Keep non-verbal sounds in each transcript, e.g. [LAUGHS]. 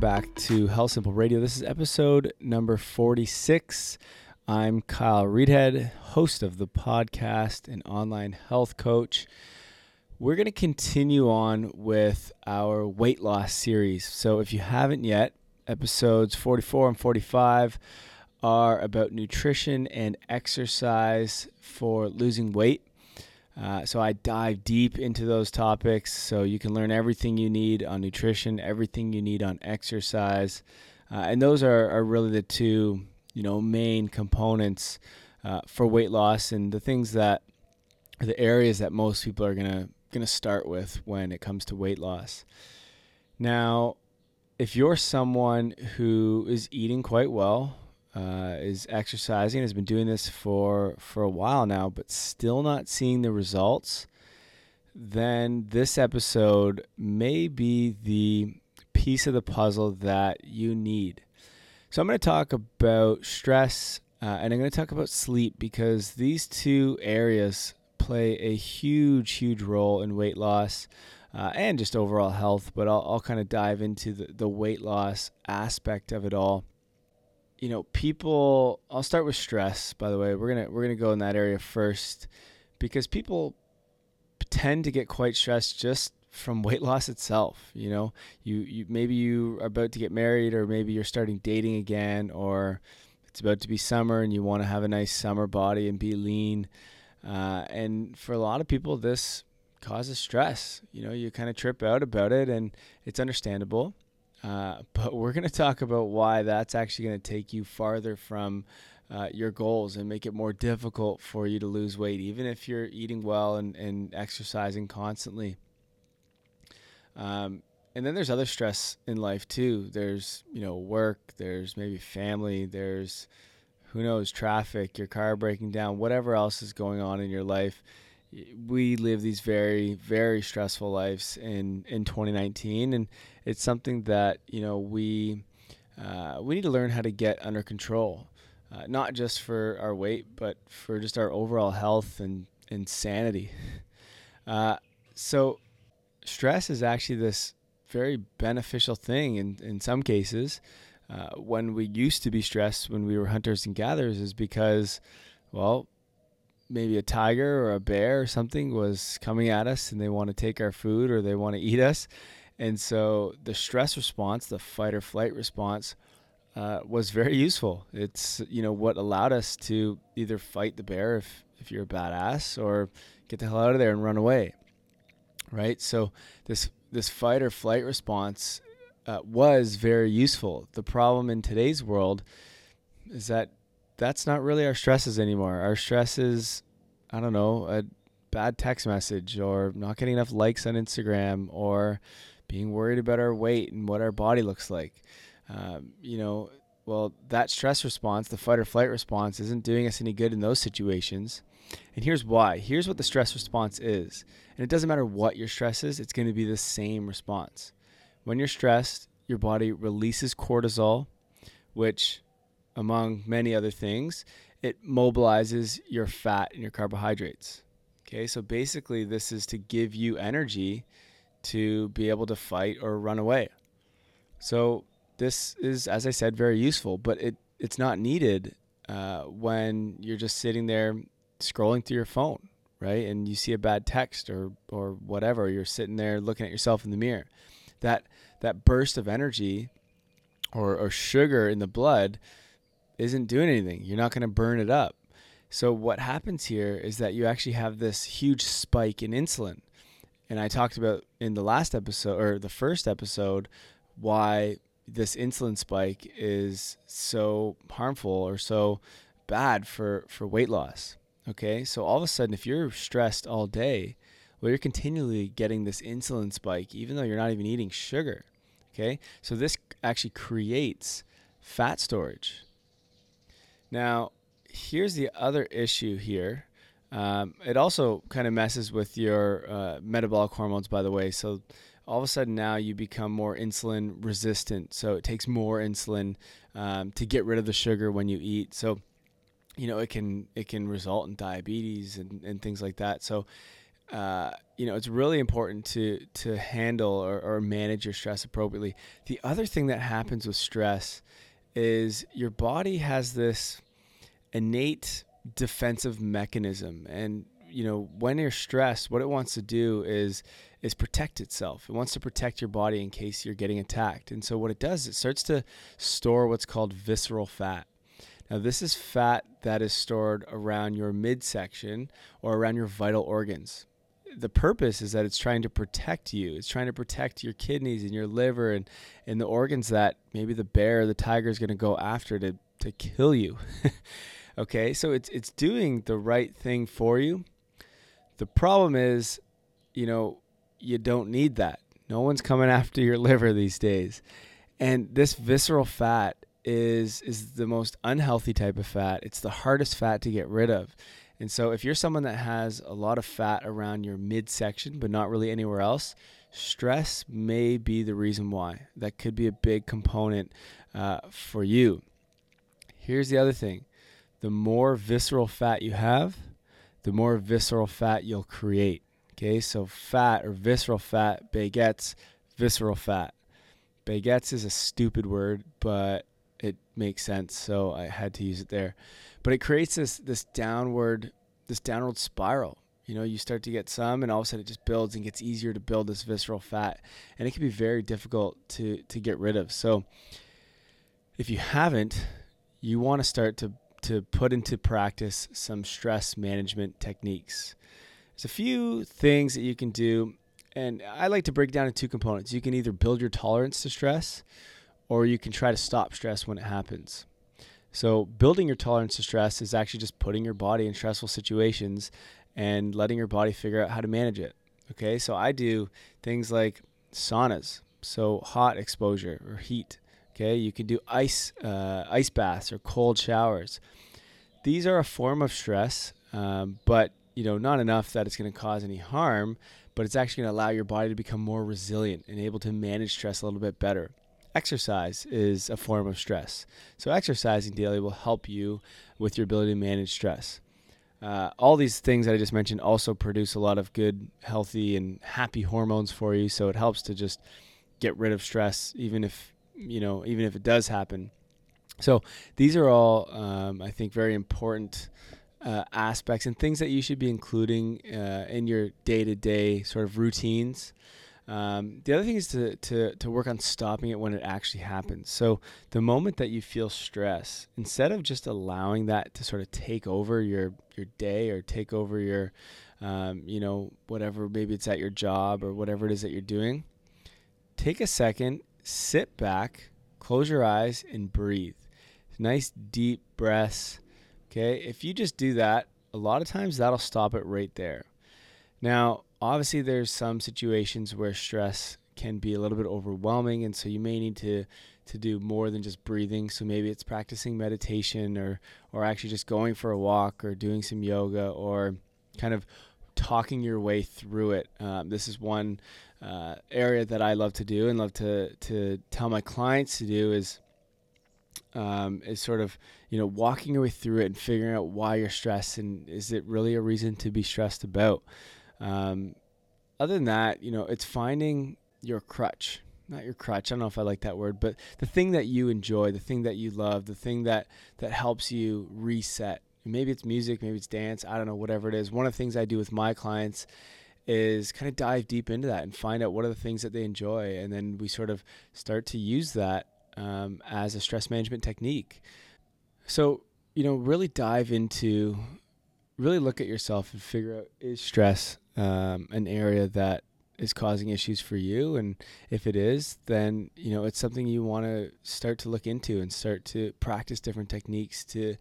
back to Health Simple Radio. This is episode number 46. I'm Kyle Reedhead, host of the podcast and online health coach. We're going to continue on with our weight loss series. So if you haven't yet, episodes 44 and 45 are about nutrition and exercise for losing weight. Uh, so I dive deep into those topics so you can learn everything you need on nutrition, everything you need on exercise. Uh, and those are, are really the two, you know, main components uh, for weight loss and the things that are the areas that most people are gonna gonna start with when it comes to weight loss. Now, if you're someone who is eating quite well, uh, is exercising, has been doing this for for a while now, but still not seeing the results, then this episode may be the piece of the puzzle that you need. So I'm going to talk about stress uh, and I'm going to talk about sleep because these two areas play a huge, huge role in weight loss. Uh, and just overall health, but I'll, I'll kind of dive into the, the weight loss aspect of it all you know, people. I'll start with stress. By the way, we're gonna we're gonna go in that area first because people tend to get quite stressed just from [LAUGHS] weight loss itself. You know, you you maybe you are about to get married, or maybe you're starting dating again, or it's about to be summer and you want to have a nice summer body and be lean. Uh, and for a lot of people, this causes stress. You know, you kind of trip out about it, and it's understandable. Uh, [LAUGHS] but we're going to talk about why that's actually going to take you farther from uh, your goals and make it more difficult for you to lose weight, even if you're eating well and, and exercising constantly. Um, and then there's other stress in life too. There's, you know, work, there's maybe family, there's who knows, traffic, your car breaking down, whatever else is going on in your life we live these very very stressful lives in in 2019 and it's something that you know we uh, we need to learn how to get under control uh, not just for our weight but for just our overall health and, and sanity. [LAUGHS] Uh, so stress is actually this very beneficial thing in, in some cases. Uh, when we used to be stressed when we were hunters and gatherers is because well maybe a tiger or a bear or something was coming at us and they want to take our food or they want to eat us. And so the stress response, the fight or flight response, uh, was very useful. It's you know what allowed us to either fight the bear if if you're a badass or get the hell out of there and run away. Right. So this this fight or flight response uh, was very useful. The problem in today's world is that that's not really our stresses anymore. Our stresses, I don't know, a bad text message or not getting enough likes on Instagram or being worried about our weight and what our body looks like. Um, you know, well, that stress response, the fight or flight response, isn't doing us any good in those situations. And here's why. Here's what the stress response is. And it doesn't matter what your stress is, it's going to be the same response. When you're stressed, your body releases cortisol, which among many other things, it mobilizes your fat and your carbohydrates. Okay, so basically, this is to give you energy to be able to fight or run away. So, this is, as I said, very useful, but it, it's not needed uh, when you're just sitting there scrolling through your phone, right? And you see a bad text or, or whatever, you're sitting there looking at yourself in the mirror. That, that burst of energy or, or sugar in the blood isn't doing anything. You're not going to burn it up. So what happens here is that you actually have this huge spike in insulin. And I talked about in the last episode or the first episode why this insulin spike is so harmful or so bad for for weight loss. Okay? So all of a sudden if you're stressed all day, well you're continually getting this insulin spike even though you're not even eating sugar. Okay? So this actually creates fat storage. Now, here's the other issue here. Um, it also kind of messes with your uh, metabolic hormones, by the way. So all of a sudden now you become more insulin resistant. So it takes more insulin um, to get rid of the sugar when you eat. So you know it can it can result in diabetes and, and things like that. So uh, you know, it's really important to to handle or, or manage your stress appropriately. The other thing that happens with stress is your body has this innate defensive mechanism, and you know, when you're stressed, what it wants to do is is protect itself. It wants to protect your body in case you're getting attacked. And so what it does, it starts to store what's called visceral fat. Now, this is fat that is stored around your midsection or around your vital organs. The purpose is that it's trying to protect you. It's trying to protect your kidneys and your liver and, and the organs that maybe the bear or the tiger is going to go after to, to kill you. [LAUGHS] okay, so it's, it's doing the right thing for you. The problem is, you know, you don't need that. No one's coming [LAUGHS] after your liver these days. And this visceral fat is is the most unhealthy type of fat. It's the hardest fat to get rid of. And so if you're someone that has a lot of fat around your midsection but not really anywhere else, stress may be the reason why. That could be a big component uh, for you. Here's the other thing. The more visceral fat you have, the more visceral fat you'll create. Okay, so fat or visceral fat, baguettes, visceral fat. Baguettes is a stupid word, but it makes sense, so I had to use it there. But it creates this this downward this downward spiral. You know, you start to get some, and all of a sudden it just builds and gets easier to build this visceral fat, and it can be very difficult to to get rid of. So, if you haven't, you want to start to to put into practice some stress management techniques. There's a few things that you can do, and I like to break down in two components. You can either build your tolerance to stress, or you can try to stop stress when it happens. So, building your tolerance to stress is actually just putting your body in stressful situations and letting your body figure out how to manage it. Okay, so I do things like saunas, so hot exposure or heat. Okay, you can do ice uh, ice baths or cold showers. These are a form of stress, um, but you know, not enough that it's going to cause any harm, but it's actually going to allow your body to become more resilient and able to manage stress a little bit better. Exercise is a form of stress. So, exercising daily will help you with your ability to manage stress. Uh, all these things that I just mentioned also produce a lot of good, healthy, and happy hormones for you. So, it helps to just get rid of stress, even if, you know, even if it does happen. So, these are all, um, I think, very important uh, aspects and things that you should be including uh, in your day to day sort of routines. Um, the other thing is to, to, to work on stopping it when it actually happens. So, the moment that you feel stress, instead of just allowing that to sort of take over your, your day or take over your, um, you know, whatever, maybe it's at your job or whatever it is that you're doing, take a second, sit back, close your eyes, and breathe. Nice deep breaths Okay, if you just do that, a lot of times that'll stop it right there. Now, obviously, there's some situations where stress can be a little bit overwhelming, and so you may need to to do more than just breathing. So maybe it's practicing meditation, or or actually just going for a walk, or doing some yoga, or kind of talking your way through it. Um, this is one uh, area that I love to do and love to to tell my clients to do is um, is sort of you know walking your way through it and figuring out why you're stressed and is it really a reason to be stressed about. Um, other than that, you know, it's finding your crutch, not your crutch. I don't know if I like that word, but the thing that you enjoy, the thing that you love, the thing that that helps you reset. Maybe it's music, maybe it's dance. I don't know, whatever it is. One of the things I do with my clients is kind of dive deep into that and find out what are the things that they enjoy, and then we sort of start to use that um, as a stress management technique. So, you know, really dive into, really look at yourself and figure out is stress um, an area that is causing issues for you? And if it is, then, you know, it's something you want to start to look into and start to practice different techniques to,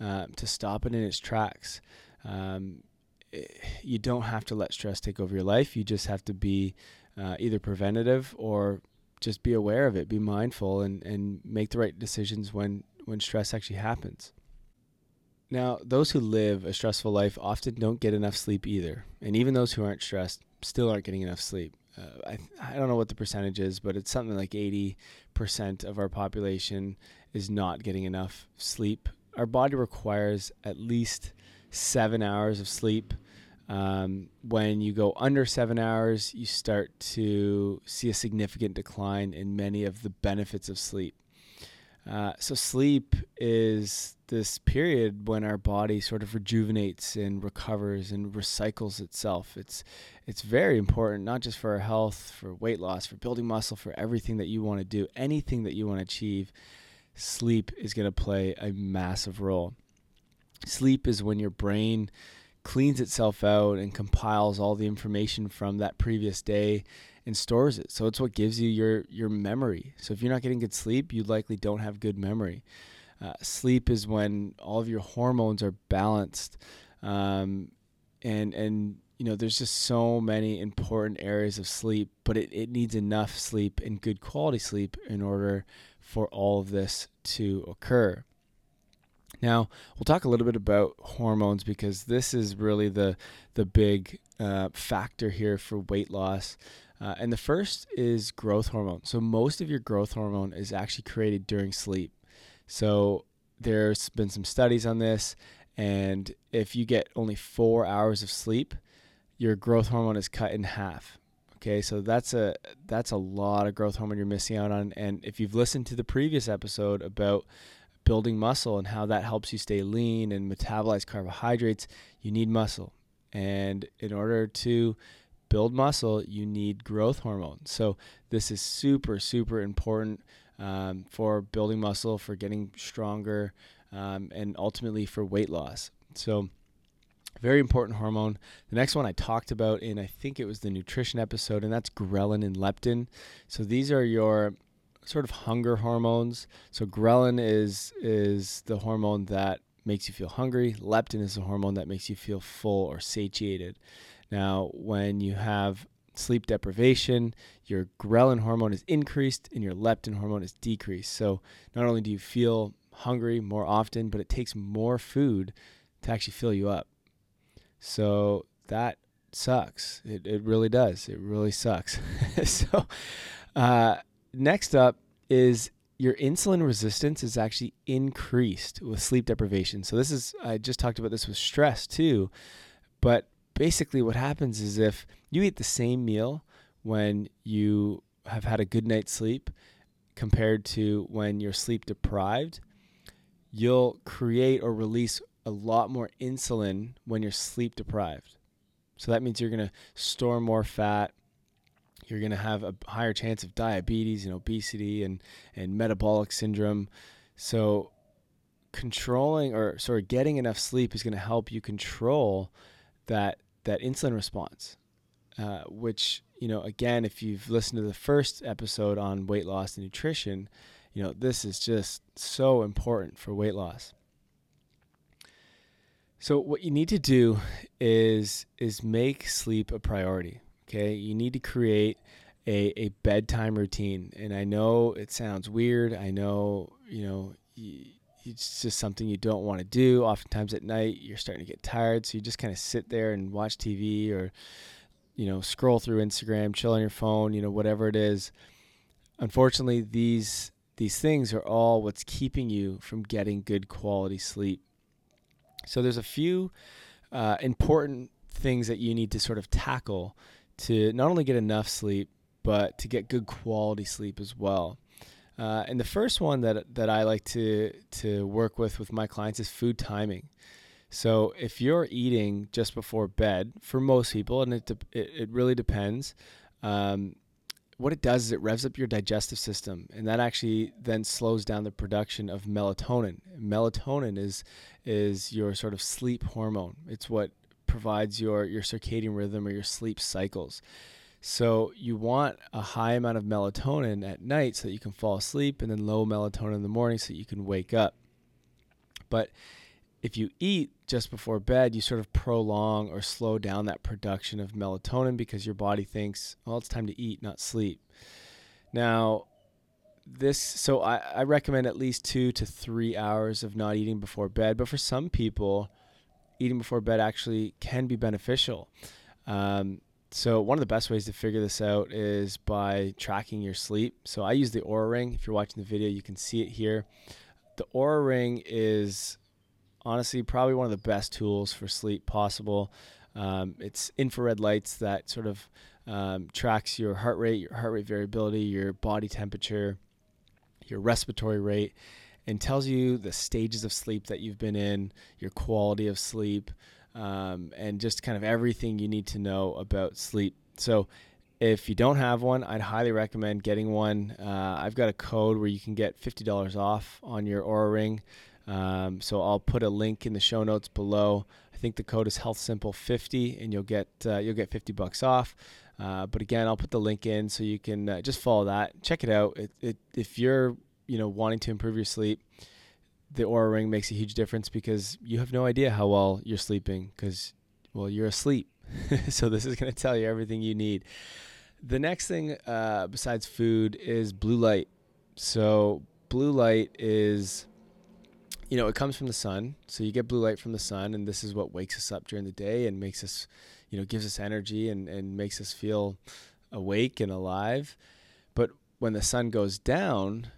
uh, to stop it in its tracks. Um, eh, you don't have to let stress take over your life. You just have to be uh, either preventative or just be aware of it, be mindful, and, and make the right decisions when, when stress actually happens. Now, those who live a stressful life often don't get enough sleep either. And even those who aren't stressed still aren't getting enough sleep. Uh, I, I don't know what the percentage is, but it's something like 80% of our population is not getting enough sleep. Our body requires at least seven hours of sleep Um, when you go under seven hours, you start to see a significant decline in many of the benefits of sleep. Uh, so, sleep is this period when our body sort of rejuvenates and recovers and recycles itself. It's it's very important, not just for our health, for weight loss, for building muscle, for everything that you want to do, anything that you want to achieve. Sleep is going to play a massive role. Sleep is when your brain cleans itself out and compiles all the information from that previous day and stores it. So it's what gives you your your memory. So if you're not getting good sleep, you likely don't have good memory. Uh, sleep is when all of your hormones are balanced, um, and and you know there's just so many important areas of sleep, but it, it needs enough sleep and good quality sleep in order for all of this to occur. Now we'll talk a little bit about hormones because this is really the the big uh, factor here for weight loss. Uh, and the first is growth hormone. So most of your growth hormone is actually created during sleep. So there's been some studies on this, and if you get only four hours of sleep, your growth hormone is cut in half. Okay, so that's a that's a lot of growth hormone you're missing out on. And if you've listened to the previous episode about building muscle and how that helps you stay lean and metabolize carbohydrates, you need muscle. And in order to build muscle, you need growth hormone. So this is super, super important um, for building muscle, for getting stronger, um, and ultimately for weight loss. So very important hormone. The next one I talked about in I think it was the nutrition episode, and that's ghrelin and leptin. So these are your sort of hunger hormones. So ghrelin is is the hormone that makes you feel hungry. Leptin is the hormone that makes you feel full or satiated. Now, when you have sleep deprivation, your ghrelin hormone is increased and your leptin hormone is decreased. So, not only do you feel hungry more often, but it takes more food to actually fill you up. So, that sucks. It, it really does. It really sucks. [LAUGHS] so, uh, next up is your insulin resistance is actually increased with sleep deprivation. So this is I just talked about this with stress too, but basically what happens is if you eat the same meal when you have had a good night's sleep compared to when you're sleep deprived, you'll create or release a lot more insulin when you're sleep deprived. So that means you're going to store more fat, you're going to have a higher chance of diabetes and obesity and, and metabolic syndrome. So, controlling or sort of getting enough sleep is going to help you control that that insulin response, uh, which you know again, if you've listened to the first episode on weight loss and nutrition, you know this is just so important for weight loss. So what you need to do is is make sleep a priority. Okay, you need to create a, a bedtime routine. And I know it sounds weird. I know, you know, it's just something you don't want to do. Oftentimes at night, you're starting to get tired. So you just kind of sit there and watch TV or, you know, scroll through Instagram, chill on your phone, you know, whatever it is. Unfortunately, these these things are all what's keeping you from getting good quality sleep. So there's a few uh, important things that you need to sort of tackle to not only get enough sleep, but to get good quality sleep as well. Uh, and the first one that that I like to to work with with my clients is food timing. So if you're eating just before bed, for most people, and it de- it, it, really depends. Um, what it does is it revs up your digestive system, and that actually then slows down the production of melatonin. Melatonin is is your sort of sleep hormone. It's what provides your your circadian rhythm or your sleep cycles. So you want a high amount of melatonin at night so that you can fall asleep and then low melatonin in the morning so that you can wake up. But if you eat just before bed, you sort of prolong or slow down that production of melatonin because your body thinks, well, it's time to eat, not sleep. Now, this, so I, I recommend at least two to three hours of not eating before bed. But for some people, eating before bed actually can be beneficial. Um, so one of the best ways to figure this out is by tracking your sleep. So I use the Oura Ring. If you're watching the video, you can see it here. The Oura Ring is honestly probably one of the best tools for sleep possible. Um, it's infrared lights that sort of um, tracks your heart rate, your heart rate variability, your body temperature, your respiratory rate, and tells you the stages of sleep that you've been in, your quality of sleep, um, and just kind of everything you need to know about sleep. So, if you don't have one, I'd highly recommend getting one. Uh, I've got a code where you can get $50 off on your Oura Ring. Um, so I'll put a link in the show notes below. I think the code is Health Simple 50 and you'll get uh, you'll get 50 bucks off. Uh, but again, I'll put the link in so you can uh, just follow that. Check it out. It, it, if you're you know wanting to improve your sleep, the Oura Ring makes a huge difference because you have no idea how well you're sleeping because well you're asleep. [LAUGHS] so this is going to tell you everything you need. The next thing uh, besides food is blue light. So blue light is you know, it comes from the sun. So you get blue light from the sun, and this is what wakes us up during the day and makes us, you know, gives us energy and, and makes us feel awake and alive. But when the sun goes down,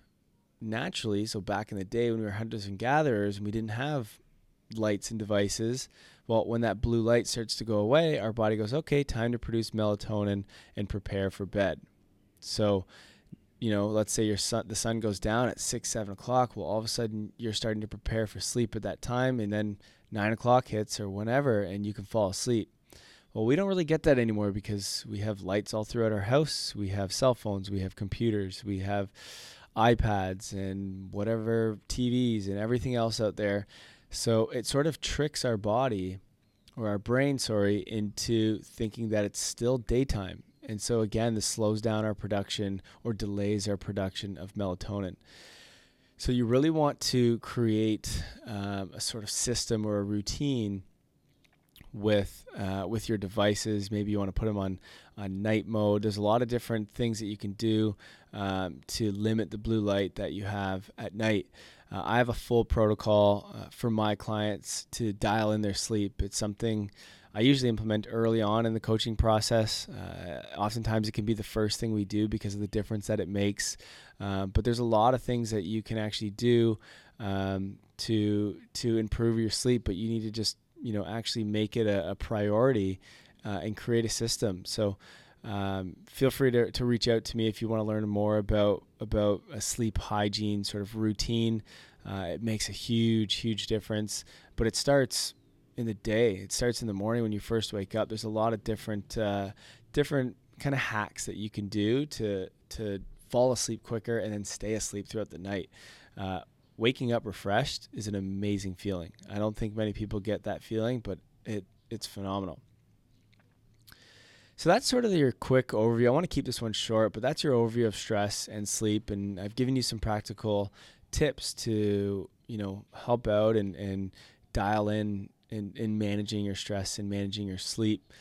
naturally, so back in the day when we were hunters and gatherers and we didn't have lights and devices, well, when that blue light starts to go away, our body goes, okay, time to produce melatonin and prepare for bed. So, you know, let's say your sun, the sun goes down at six, seven o'clock. Well, all of a sudden you're starting to prepare for sleep at that time, and then nine o'clock hits or whenever, and you can fall asleep. Well, we don't really get that anymore because we have lights all throughout our house. We have cell phones, we have computers, we have iPads and whatever TVs and everything else out there. So it sort of tricks our body or our brain, sorry, into thinking that it's still daytime. And so again, this slows down our production or delays our production of melatonin. So you really want to create um, a sort of system or a routine with uh, with your devices. Maybe you want to put them on on night mode. There's a lot of different things that you can do um, to limit the blue light that you have at night. Uh, I have a full protocol uh, for my clients to dial in their sleep. It's something I usually implement early on in the coaching process. Uh, oftentimes, it can be the first thing we do because of the difference that it makes. Uh, but there's a lot of things that you can actually do um, to to improve your sleep. But you need to just you know actually make it a, a priority uh, and create a system. So um, feel free to, to reach out to me if you want to learn more about about a sleep hygiene sort of routine. Uh, it makes a huge huge difference, but it starts in the day. It starts in the morning when you first wake up. There's a lot of different uh, different kind of hacks that you can do to to fall asleep quicker and then stay asleep throughout the night. Uh, waking up refreshed is an amazing feeling. I don't think many people get that feeling, but it it's phenomenal. So that's sort of your quick overview. I want to keep this one short, but that's your overview of stress and sleep and I've given you some practical tips to, you know, help out and and dial in in, in managing your stress and managing your sleep.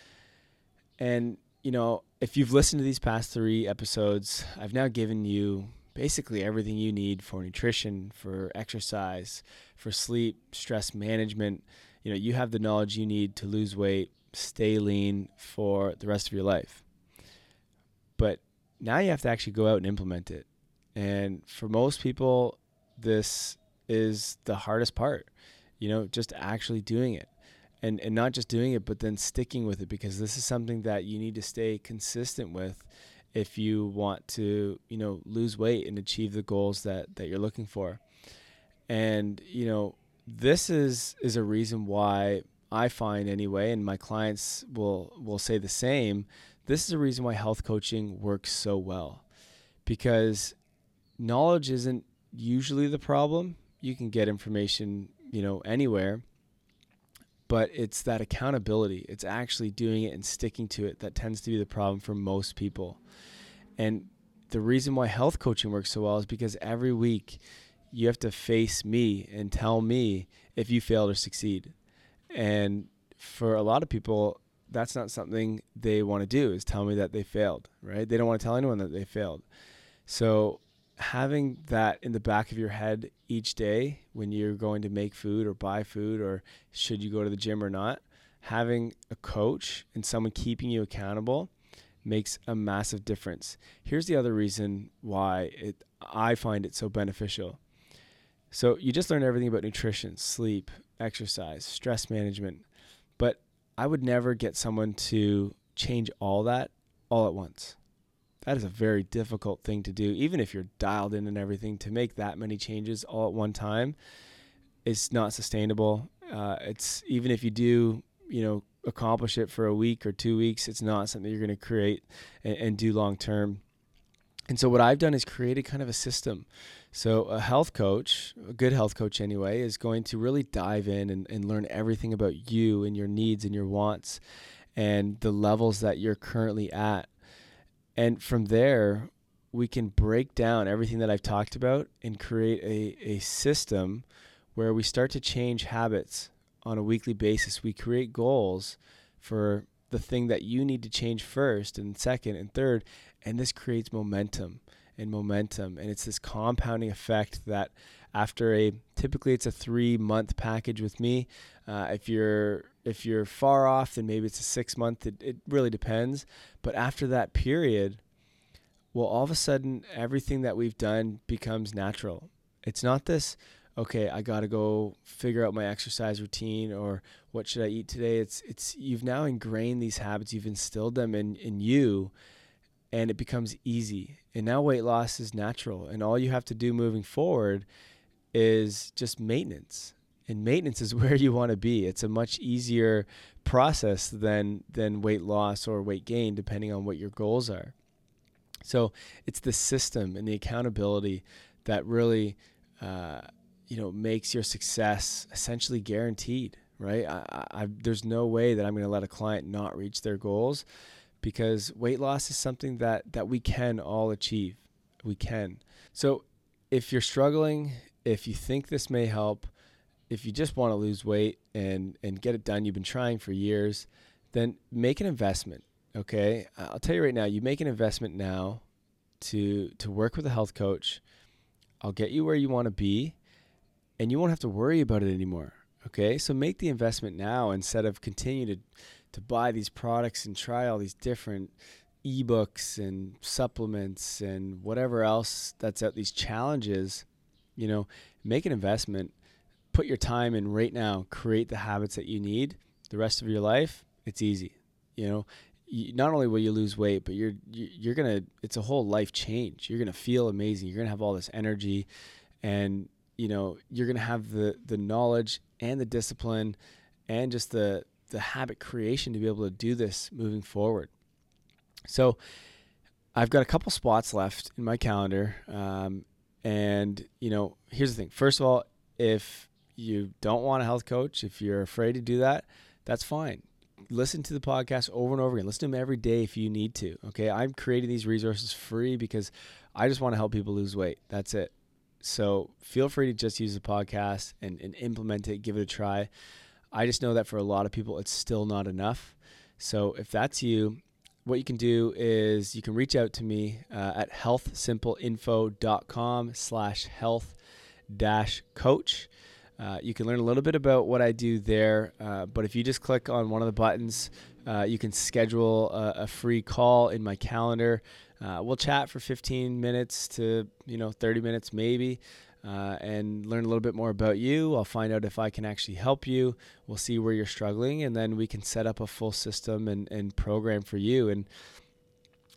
And, you know, if you've listened to these past three episodes, I've now given you basically everything you need for nutrition, for exercise, for sleep, stress management. You know, you have the knowledge you need to lose weight, stay lean for the rest of your life. But now you have to actually go out and implement it. And for most people, this is the hardest part, you know, just actually doing it. And, and not just doing it, but then sticking with it because this is something that you need to stay consistent with if you want to, you know, lose weight and achieve the goals that that you're looking for. And you know, this is is a reason why I find anyway, and my clients will will say the same. This is a reason why health coaching works so well, because knowledge isn't usually the problem. You can get information, you know, anywhere but it's that accountability. It's actually doing it and sticking to it that tends to be the problem for most people. And the reason why health coaching works so well is because every week you have to face me and tell me if you failed or succeed. And for a lot of people, that's not something they want to do is tell me that they failed, right? They don't want to tell anyone that they failed. So having that in the back of your head each day when you're going to make food or buy food or should you go to the gym or not, having a coach and someone keeping you accountable makes a massive difference. Here's the other reason why it I find it so beneficial. So you just learned everything about nutrition, sleep, exercise, stress management, but I would never get someone to change all that all at once. That is a very difficult thing to do, even if you're dialed in and everything. To make that many changes all at one time it's not sustainable. Uh, it's even if you do, you know, accomplish it for a week or two weeks, it's not something you're going to create and, and do long term. And so what I've done is created kind of a system. So a health coach, a good health coach anyway, is going to really dive in and, and learn everything about you and your needs and your wants and the levels that you're currently at. And from there, we can break down everything that I've talked about and create a, a system where we start to change habits on a weekly basis. We create goals for the thing that you need to change first and second and third. And this creates momentum and momentum. And it's this compounding effect that after a typically it's a three month package with me. Uh, if you're if you're far off, then maybe it's a six month. It, it really depends. But after that period, well, all of a sudden everything that we've done becomes natural. It's not this okay, I got to go figure out my exercise routine or what should I eat today. It's it's you've now ingrained these habits, you've instilled them in in you and it becomes easy. And now weight loss is natural and all you have to do moving forward is just maintenance. And maintenance is [LAUGHS] where you want to be. It's a much easier process than than weight loss or weight gain depending on what your goals are. So, it's the system and the accountability that really uh, you know makes your success essentially guaranteed right I, I, there's no way that i'm going to let a client not reach their goals because weight loss is something that that we can all achieve we can so if you're struggling if you think this may help if you just want to lose weight and and get it done you've been trying for years then make an investment okay i'll tell you right now you make an investment now to to work with a health coach i'll get you where you want to be and you won't have to worry about it anymore. Okay, so make the investment now instead of continue to to buy these products and try all these different ebooks and supplements and whatever else that's out these challenges. You know, make an investment, put your time in right now, create the habits that you need. The rest of your life, it's easy. You know, not only will you lose weight, but you're you're gonna. It's a whole life change. You're gonna feel amazing. You're gonna have all this energy, and you know you're going to have the the knowledge and the discipline and just the the habit creation to be able to do this moving forward so i've got a couple spots left in my calendar um, and you know here's the thing. First of all if you don't want a health coach if you're afraid to do that that's fine. Listen to the podcast over and over again. Listen to them every day if you need to okay? I'm creating these resources free because i just want to help people lose weight. That's it. So feel free to just use the podcast and, and implement it, give it a try. I just know that for a lot of people, it's still not enough. So if that's you, what you can do is you can reach out to me uh, at healthsimpleinfo.com slash health dash coach. Uh, you can learn a little bit about what I do there, uh, but if you just click on one of the buttons, uh, you can schedule a, a, free call in my calendar. Uh, we'll chat for 15 minutes to you know 30 minutes maybe, uh, and learn a little bit more about you. I'll find out if I can actually help you. We'll see where you're struggling, and then we can set up a full system and, and program for you. And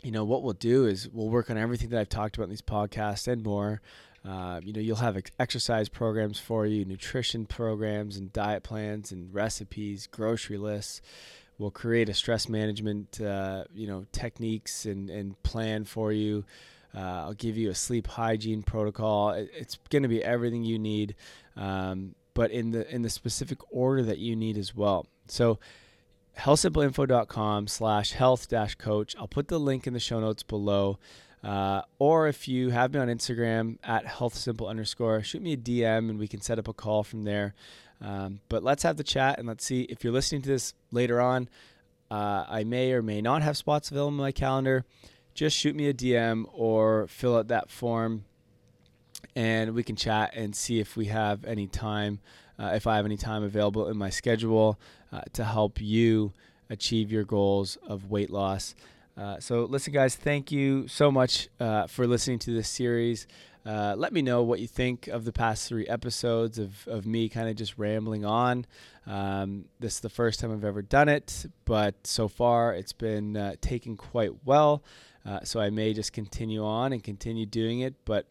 you know what we'll do is we'll work on everything that I've talked about in these podcasts and more. Uh, you know, you'll have ex- exercise programs for you, nutrition programs, and diet plans, and recipes, grocery lists we'll create a stress management uh, you know techniques and, and plan for you uh, i'll give you a sleep hygiene protocol. It, it's going to be everything you need um, but in the in the specific order that you need as well. So healthsimpleinfo.com slash health dash coach. I'll put the link in the show notes below. Uh, or if you have me on instagram at healthsimple underscore shoot me a dm and we can set up a call from there. Um, but let's have the chat and let's see if you're listening to this later on. Uh, I may or may not have spots available in my calendar. Just shoot me a DM or fill out that form, and we can chat and see if we have any time, uh, if I have any time available in my schedule uh, to help you achieve your goals of weight loss. Uh, so, listen, guys, thank you so much uh, for listening to this series. Uh, let me know what you think of the past three episodes of, of me kind of just rambling on. Um, this is the first time I've ever done it, but so far it's been uh, taken quite well. Uh, so I may just continue on and continue doing it. But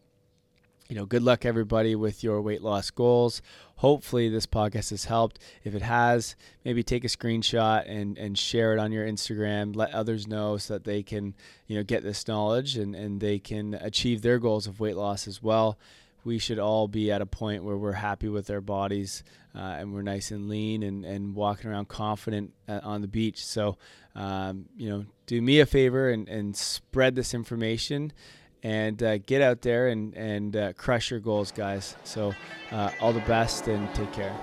you know, good luck everybody with your weight loss goals. Hopefully this podcast has helped. If it has, maybe take a screenshot and, and share it on your Instagram. Let others know so that they can, you know, get this knowledge and, and they can achieve their goals of weight loss as well. We should all be at a point where we're happy with our bodies uh, and we're nice and lean and, and walking around confident uh, on the beach. So, um, you know, do me a favor and, and spread this information and uh, get out there and, and uh, crush your goals, guys. So, uh, all the best and take care.